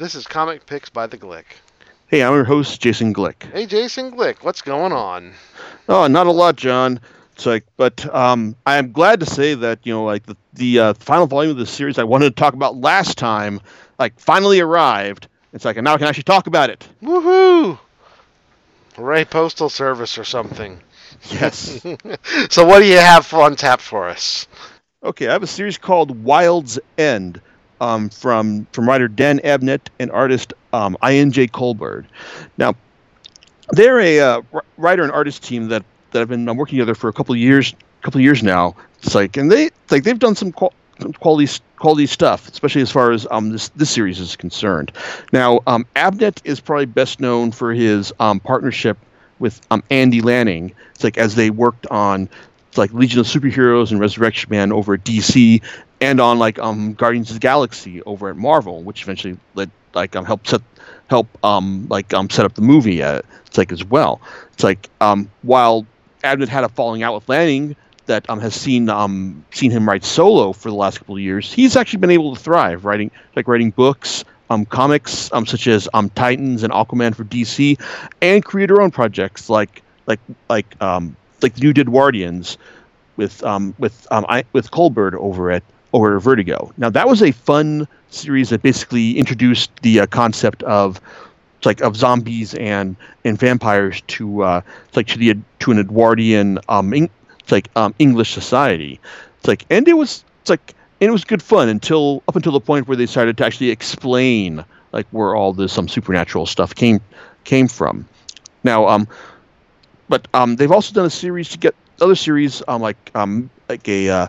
This is Comic Picks by the Glick. Hey, I'm your host, Jason Glick. Hey, Jason Glick, what's going on? Oh, not a lot, John. It's like, but um, I'm glad to say that you know, like the the uh, final volume of the series I wanted to talk about last time, like finally arrived. It's like, and now I can actually talk about it. Woohoo! Hooray, Postal Service or something. Yes. so, what do you have on tap for us? okay, I have a series called Wild's End. Um, from from writer Dan Abnett and artist um, Ian J. Culbard. Now, they're a uh, writer and artist team that that have been working together for a couple years, couple years now. It's like, and they like they've done some qual- quality quality stuff, especially as far as um this this series is concerned. Now, um, Abnett is probably best known for his um partnership with um Andy Lanning. It's like as they worked on it's like Legion of Superheroes and Resurrection Man over at DC, and on like um Guardians of the Galaxy over at Marvel, which eventually led like um helped set help um like um set up the movie. Uh, it's like as well. It's like um while Abnett had a falling out with Lanning that um has seen um seen him write solo for the last couple of years. He's actually been able to thrive writing like writing books. Um, comics um, such as um, Titans and Aquaman for DC, and create her own projects like like like um, like the new Deadwardians with um, with um, I, with Culbard over at over Vertigo. Now that was a fun series that basically introduced the uh, concept of like of zombies and and vampires to uh, like to the to an Edwardian um it's like um English society. It's like and it was it's like and it was good fun until up until the point where they started to actually explain like where all this some um, supernatural stuff came came from. Now um but um they've also done a series to get other series um like um like a uh,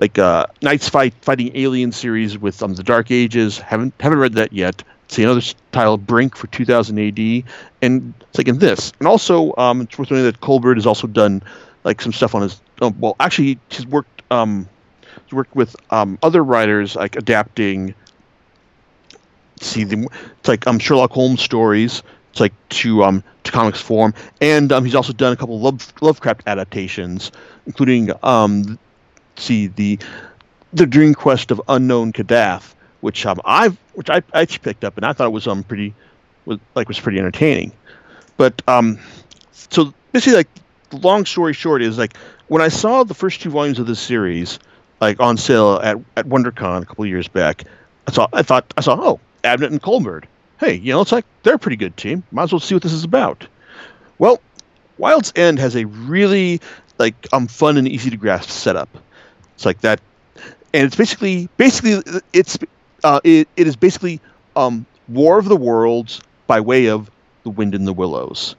like uh Knights fight fighting alien series with um the Dark Ages. Haven't haven't read that yet see another title, Brink for 2000 AD, and it's like in this. And also, um, it's worth noting that Culbard has also done like some stuff on his. Oh, well, actually, he's worked. Um, he's worked with um, other writers like adapting. See the it's like um Sherlock Holmes stories. It's like to um to comics form, and um, he's also done a couple Love, Lovecraft adaptations, including um see the the Dream Quest of Unknown Kadath, which um, I've which I, I picked up and I thought it was um pretty was like was pretty entertaining. But um, so basically, like long story short is like when I saw the first two volumes of this series like on sale at at WonderCon a couple years back, I saw I thought I saw oh Abnett and Culbard. Hey, you know it's like they're a pretty good team. Might as well see what this is about. Well, Wild's End has a really like um fun and easy to grasp setup. It's like that, and it's basically basically it's uh, it, it is basically um, War of the Worlds by way of The Wind in the Willows.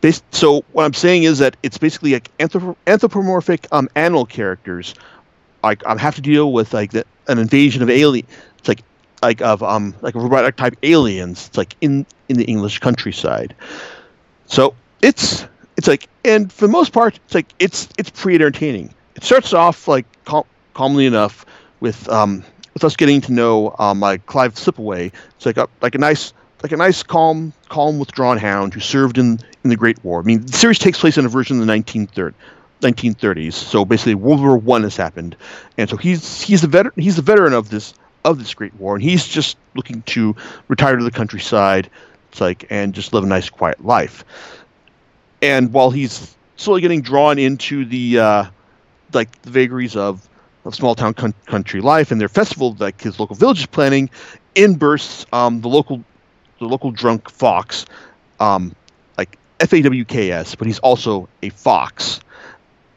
Based, so what I'm saying is that it's basically like anthrop- anthropomorphic um, animal characters. Like I have to deal with like the, an invasion of alien. It's like like of um like robotic type aliens. It's like in in the English countryside. So it's it's like and for the most part it's like it's it's pretty entertaining. It starts off like cal- calmly enough with um with us getting to know um, Clive Slipaway. It's like a like a nice like a nice calm calm withdrawn hound who served in in the Great War. I mean, the series takes place in a version of the 1930s. 1930s. So basically, World War One has happened, and so he's he's the veteran he's the veteran of this of this Great War, and he's just looking to retire to the countryside. It's like and just live a nice, quiet life. And while he's slowly getting drawn into the uh, like the vagaries of of small town con- country life and their festival that his local village is planning, in bursts um, the local the local drunk fox, um, like F A W K S, but he's also a fox,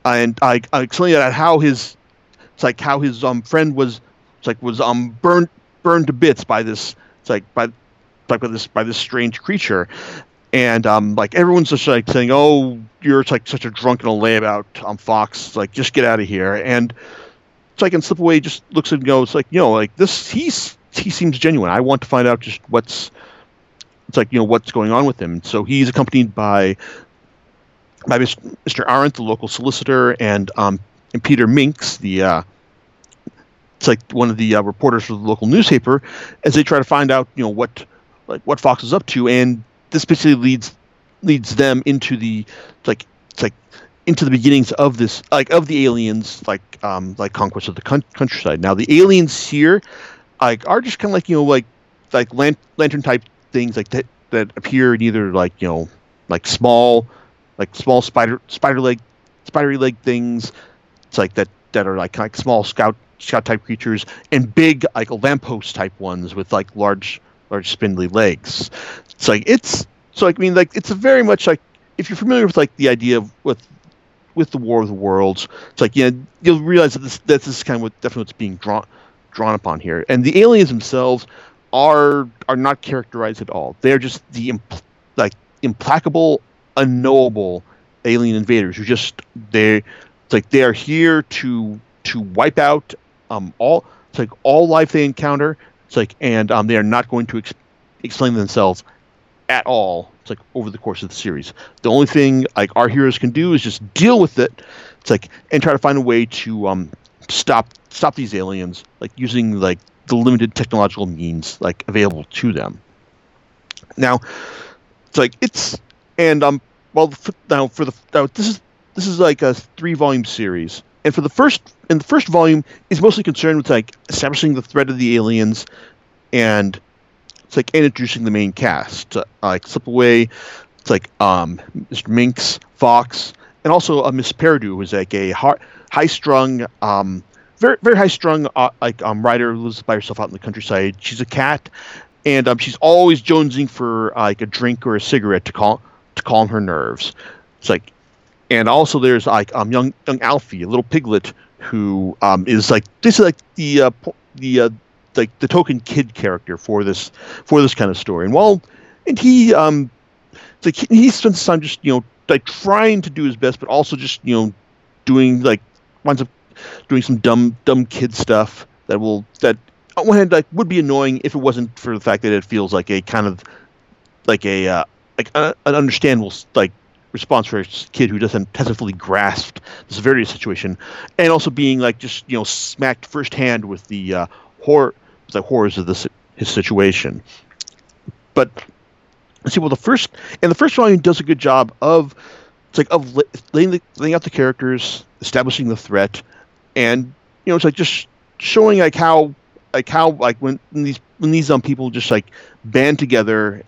and I I explained that how his it's like how his um friend was it's like was um burned burned to bits by this it's like by like by this by this strange creature and um, like everyone's just like saying, "Oh, you're like such a drunken layabout, um, Fox. Like, just get out of here." And so I can slip away, just looks and goes like, you know, like this. He's he seems genuine. I want to find out just what's it's like, you know, what's going on with him. So he's accompanied by by Mr. Arendt, the local solicitor, and um, and Peter Minks, the uh, it's like one of the uh, reporters for the local newspaper, as they try to find out, you know, what like what Fox is up to, and this basically leads leads them into the like like into the beginnings of this like of the aliens like um like conquest of the con- countryside now the aliens here like are just kind of like you know like like lan- lantern type things like that that appear in either like you know like small like small spider spider leg spidery leg things. It's like that that are like like small scout scout type creatures and big like lamppost type ones with like large large spindly legs. It's like it's so I mean like it's very much like if you're familiar with like the idea of with with the War of the Worlds, it's like yeah you'll realize that this that this is kind of what definitely what's being drawn drawn upon here. And the aliens themselves are are not characterized at all. They're just the impl- like implacable, unknowable alien invaders who just they like they are here to to wipe out um all it's like all life they encounter. It's like and um they are not going to ex- explain themselves at all. It's like over the course of the series. The only thing like our heroes can do is just deal with it. It's like and try to find a way to um stop stop these aliens like using like the limited technological means like available to them. Now, it's like it's and um well f- now for the now this is this is like a three volume series and for the first in the first volume is mostly concerned with like establishing the threat of the aliens and it's like and introducing the main cast uh, like Slipaway it's like um Mr. Minks Fox and also uh, Miss Peridou who's like a high strung um very very high strung uh, like um writer who lives by herself out in the countryside she's a cat and um, she's always jonesing for uh, like a drink or a cigarette to calm to calm her nerves it's like and also there's like um young young Alfie, a little piglet who um is like this is like the uh, the uh, like the token kid character for this for this kind of story. And while and he um like he spends time just you know like trying to do his best, but also just you know doing like winds up doing some dumb dumb kid stuff that will that on one hand like would be annoying if it wasn't for the fact that it feels like a kind of like a uh, like a, an understandable like response for a kid who doesn't hasn't fully grasped the severity of the situation, and also being like just you know smacked firsthand with the uh, horror the horrors of this his situation. But see, well, the first and the first volume does a good job of it's like of laying, the, laying out the characters, establishing the threat, and you know it's like just showing like how like how like when, when these when these um people just like band together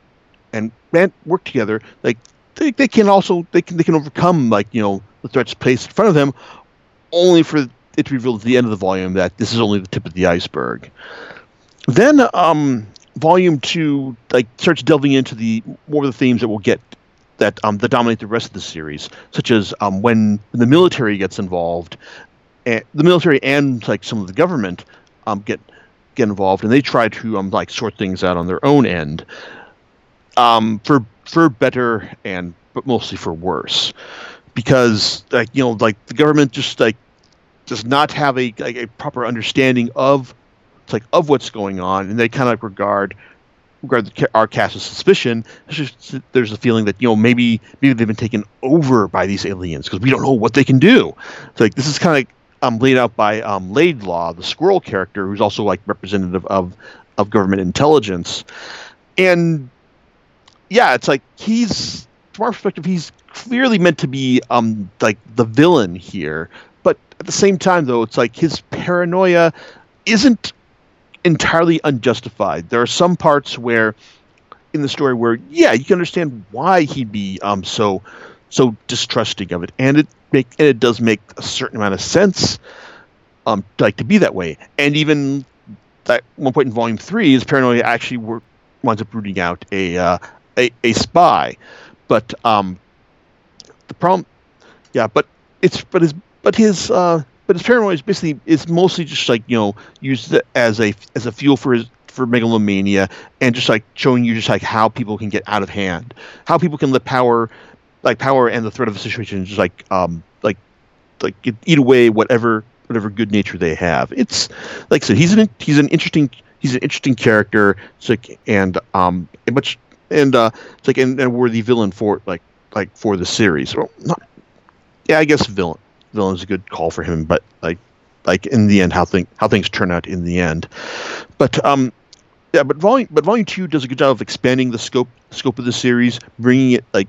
and band work together like they, they can also they can they can overcome like you know the threats placed in front of them, only for it to revealed at the end of the volume that this is only the tip of the iceberg. Then um, volume two like starts delving into the more of the themes that we'll get that um, that dominate the rest of the series, such as um, when the military gets involved, and the military and like some of the government um, get get involved, and they try to um, like sort things out on their own end. Um, for for better and but mostly for worse. Because like you know like the government just like does not have a like, a proper understanding of like of what's going on. And they kind of like regard regard our cast with suspicion. Just, there's a feeling that you know maybe maybe they've been taken over by these aliens because we don't know what they can do. It's like this is kind of um, laid out by um, Laidlaw, the squirrel character, who's also like representative of of government intelligence, and yeah, it's like he's from our perspective, he's clearly meant to be um like the villain here, but at the same time, though, it's like his paranoia isn't entirely unjustified. There are some parts where in the story where yeah, you can understand why he'd be um so so distrusting of it, and it make and it does make a certain amount of sense um like to be that way, and even at one point in volume three, his paranoia actually were, winds up rooting out a uh, a, a spy. But um, the problem, yeah, but it's but his but his uh, but his paranoia is basically is mostly just like you know used as a as a fuel for his for megalomania and just like showing you just like how people can get out of hand, how people can let power, like power and the threat of the situation, just like um like like eat away whatever whatever good nature they have. It's like I said, he's an he's an interesting he's an interesting character. It's like and um much and uh, it's like and, and worthy villain for like like for the series. Well, not, yeah, I guess villain villain is a good call for him, but like like in the end, how thing how things turn out in the end. But um, yeah, but volume but volume two does a good job of expanding the scope scope of the series, bringing it like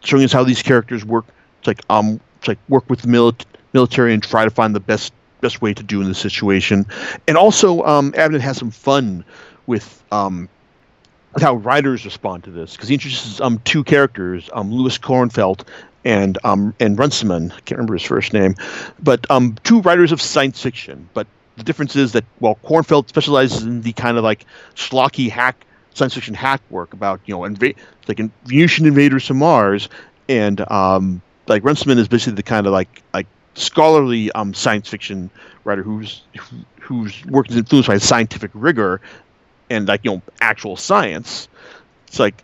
showing us how these characters work. It's like um, it's like work with the mili- military and try to find the best best way to do in the situation, and also um, Abnett has some fun with um how writers respond to this because he introduces um two characters, um Lewis Kornfeld and um and Runciman. I can't remember his first name, but um two writers of science fiction. But the difference is that while Kornfeld specializes in the kind of like schlocky hack science fiction hack work about you know inva- like in Venusian invaders to Mars, and um like Runciman is basically the kind of like like scholarly um science fiction writer who's who, whose work is influenced by scientific rigor and like you know actual science. It's like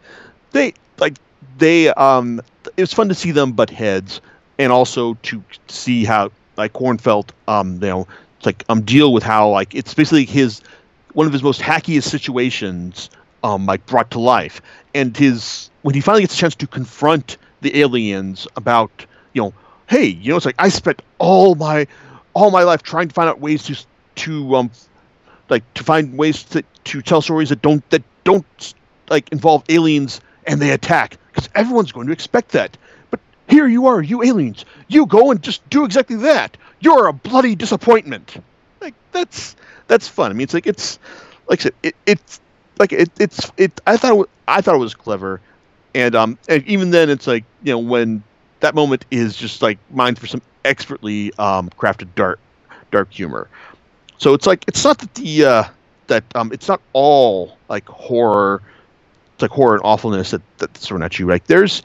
they like they um it was fun to see them butt heads and also to see how like Kornfeld um you know it's like um deal with how like it's basically his one of his most hackiest situations um like brought to life and his when he finally gets a chance to confront the aliens about you know hey you know it's like I spent all my all my life trying to find out ways to to um like to find ways to, to tell stories that don't that don't like involve aliens and they attack because everyone's going to expect that. But here you are you aliens. You go and just do exactly that. You're a bloody disappointment. Like that's that's fun. I mean it's like it's like i said it, it's like it, it's it i thought it i thought it was clever. And um and even then it's like you know when that moment is just like mined for some expertly um crafted dark dark humor so it's like it's not that the uh, that um, it's not all like horror, it's like horror and awfulness that that's thrown at you. Like there's,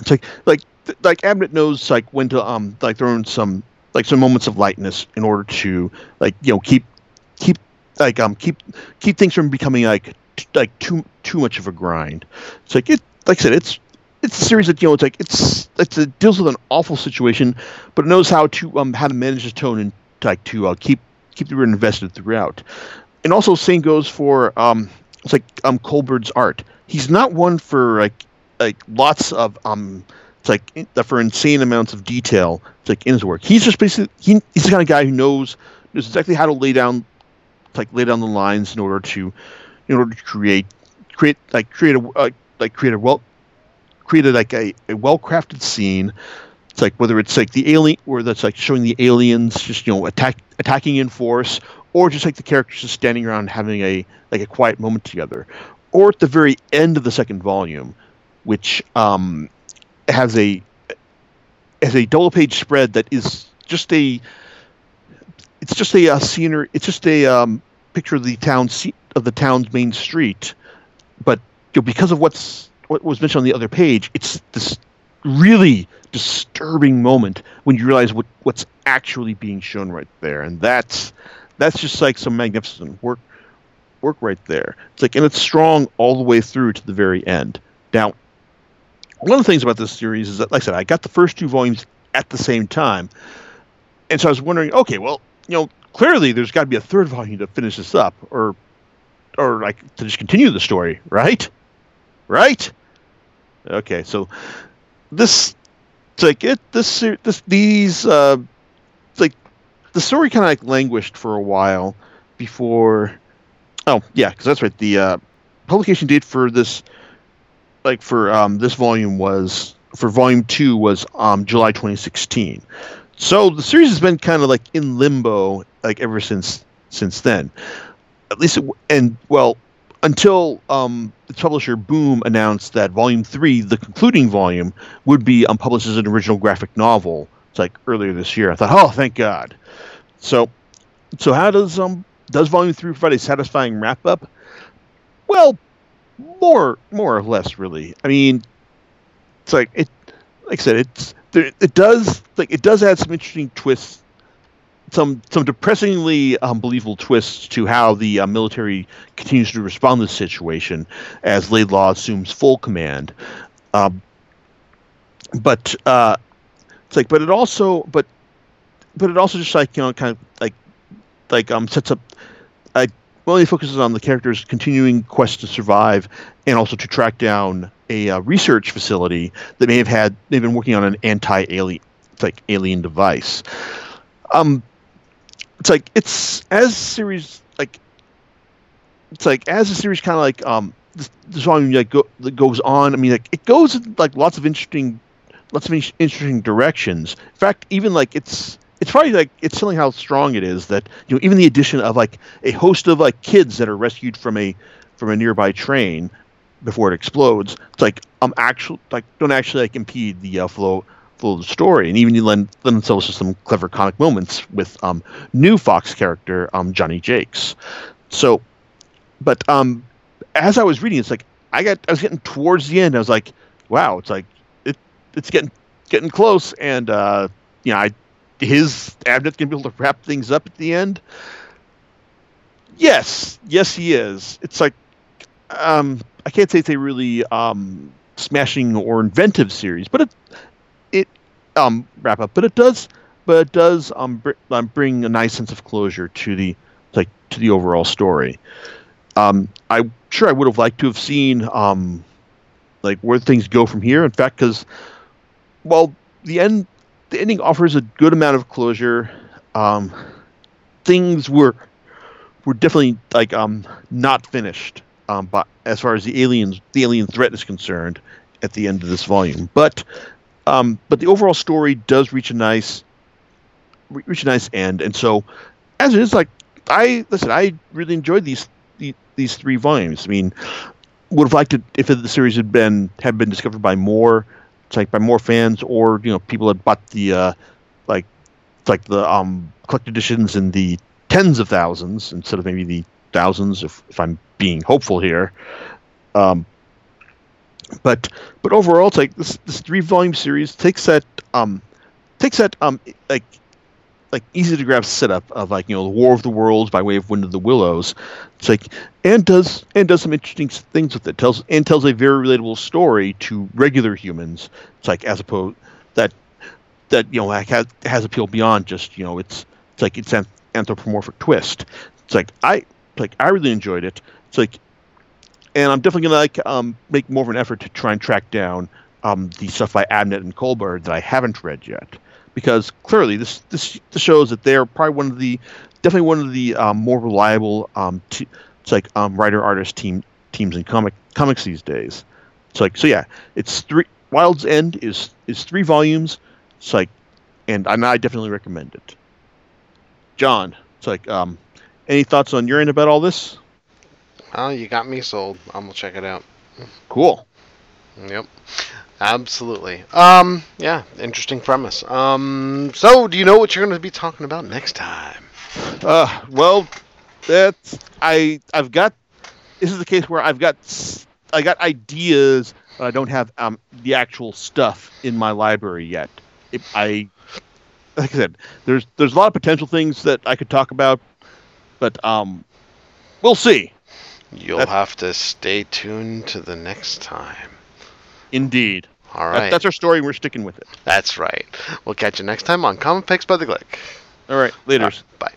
it's like like like Abnett knows like when to um like throw in some like some moments of lightness in order to like you know keep keep like um keep keep things from becoming like t- like too too much of a grind. It's like it like I said it's it's a series that you know it's like it's it's it deals with an awful situation, but it knows how to um how to manage the tone and like to uh, keep keep the reader invested throughout. And also, same goes for um, it's like um Culbard's art. He's not one for like like lots of um it's like for insane amounts of detail. It's like in his work. He's just basically he, he's the kind of guy who knows knows exactly how to lay down like lay down the lines in order to in order to create create like create a uh, like create a well created like a, a well crafted scene it's like whether it's like the alien, where that's like showing the aliens just you know attack attacking in force, or just like the characters just standing around having a like a quiet moment together, or at the very end of the second volume, which um, has a has a double page spread that is just a it's just a, uh scenery. It's just a um, picture of the town of the town's main street, but you know, because of what's what was mentioned on the other page, it's this really disturbing moment when you realize what what's actually being shown right there, and that's that's just like some magnificent work work right there. It's like and it's strong all the way through to the very end. Now, one of the things about this series is that, like I said, I got the first two volumes at the same time, and so I was wondering, okay, well, you know, clearly there's got to be a third volume to finish this up, or or like to just continue the story, right? Right? Okay, so this like it this this these uh like the story kind of like languished for a while before oh yeah because that's right the uh publication date for this like for um this volume was for volume two was um july 2016 so the series has been kind of like in limbo like ever since since then. At least it, and well until um, publisher Boom announced that Volume Three, the concluding volume, would be published as an original graphic novel. It's like earlier this year. I thought, oh, thank God. So, so how does um does Volume Three provide a satisfying wrap up? Well, more more or less, really. I mean, it's like it, like I said, it's it does like it does add some interesting twists some some depressingly unbelievable twists to how the uh, military continues to respond to the situation as Laidlaw assumes full command. Um, but uh, it's like, but it also, but but it also just like you know, kind of like like um sets up. I well, it focuses on the characters' continuing quest to survive and also to track down a uh, research facility that may have had they've been working on an anti-alien like alien device. Um, it's like it's as series like it's like as the series kind of like um this, this volume like go, goes on. I mean, like it goes in like lots of interesting, lots of in- interesting directions. In fact, even like it's it's probably like it's telling how strong it is that you know even the addition of like a host of like kids that are rescued from a from a nearby train before it explodes. It's like um actual like don't actually like impede the uh, flow flow of the story, and even you lend, themselves to some clever comic moments with um new Fox character um Johnny Jakes. So, but um as I was reading, it's like I got I was getting towards the end. I was like, wow, it's like it it's getting getting close, and uh, you know, I his Abnett's gonna be able to wrap things up at the end. Yes, yes, he is. It's like um, I can't say it's a really um, smashing or inventive series, but it it um, wrap up, but it does, but it does um, br- um, bring a nice sense of closure to the like to the overall story. Um, I'm sure I would have liked to have seen um, like where things go from here. In fact, because well, the end the ending offers a good amount of closure. Um, things were were definitely like um, not finished um, but as far as the aliens the alien threat is concerned at the end of this volume. But um, but the overall story does reach a nice reach a nice end, and so as it is, like I listen, I really enjoyed these the, these three volumes. I mean, would have liked it if the series had been had been discovered by more like by more fans or you know people had bought the uh, like like the um collected editions in the tens of thousands instead of maybe the thousands if, if I'm being hopeful here. Um, but but overall, it's like this this three volume series takes that um takes that um like like easy to grab setup of like you know the War of the Worlds by way of Wind of the Willows. It's like and does and does some interesting things with it. Tells and tells a very relatable story to regular humans. It's like as opposed that that you know like has has appeal beyond just you know it's it's like it's an anthropomorphic twist. It's like I like I really enjoyed it. It's like, and I'm definitely gonna like um, make more of an effort to try and track down um, the stuff by Abnett and Culbard that I haven't read yet, because clearly this this, this shows that they're probably one of the definitely one of the um, more reliable um, t- it's like um, writer artist team teams in comic comics these days. It's like so yeah, it's three. Wild's End is is three volumes. It's like, and I, I definitely recommend it. John, it's like um, any thoughts on your end about all this? Well, you got me sold. I'm gonna check it out. Cool. Yep. Absolutely. Um, yeah, interesting premise. Um, so do you know what you're going to be talking about next time? Uh, well, that's I I've got this is the case where I've got I got ideas, but I don't have um the actual stuff in my library yet. It, I like I said, there's there's a lot of potential things that I could talk about, but um, we'll see. You'll that's, have to stay tuned to the next time. Indeed. All right. That, that's our story. We're sticking with it. That's right. We'll catch you next time on Comic Picks by the Glick. All right. Later. Right, bye.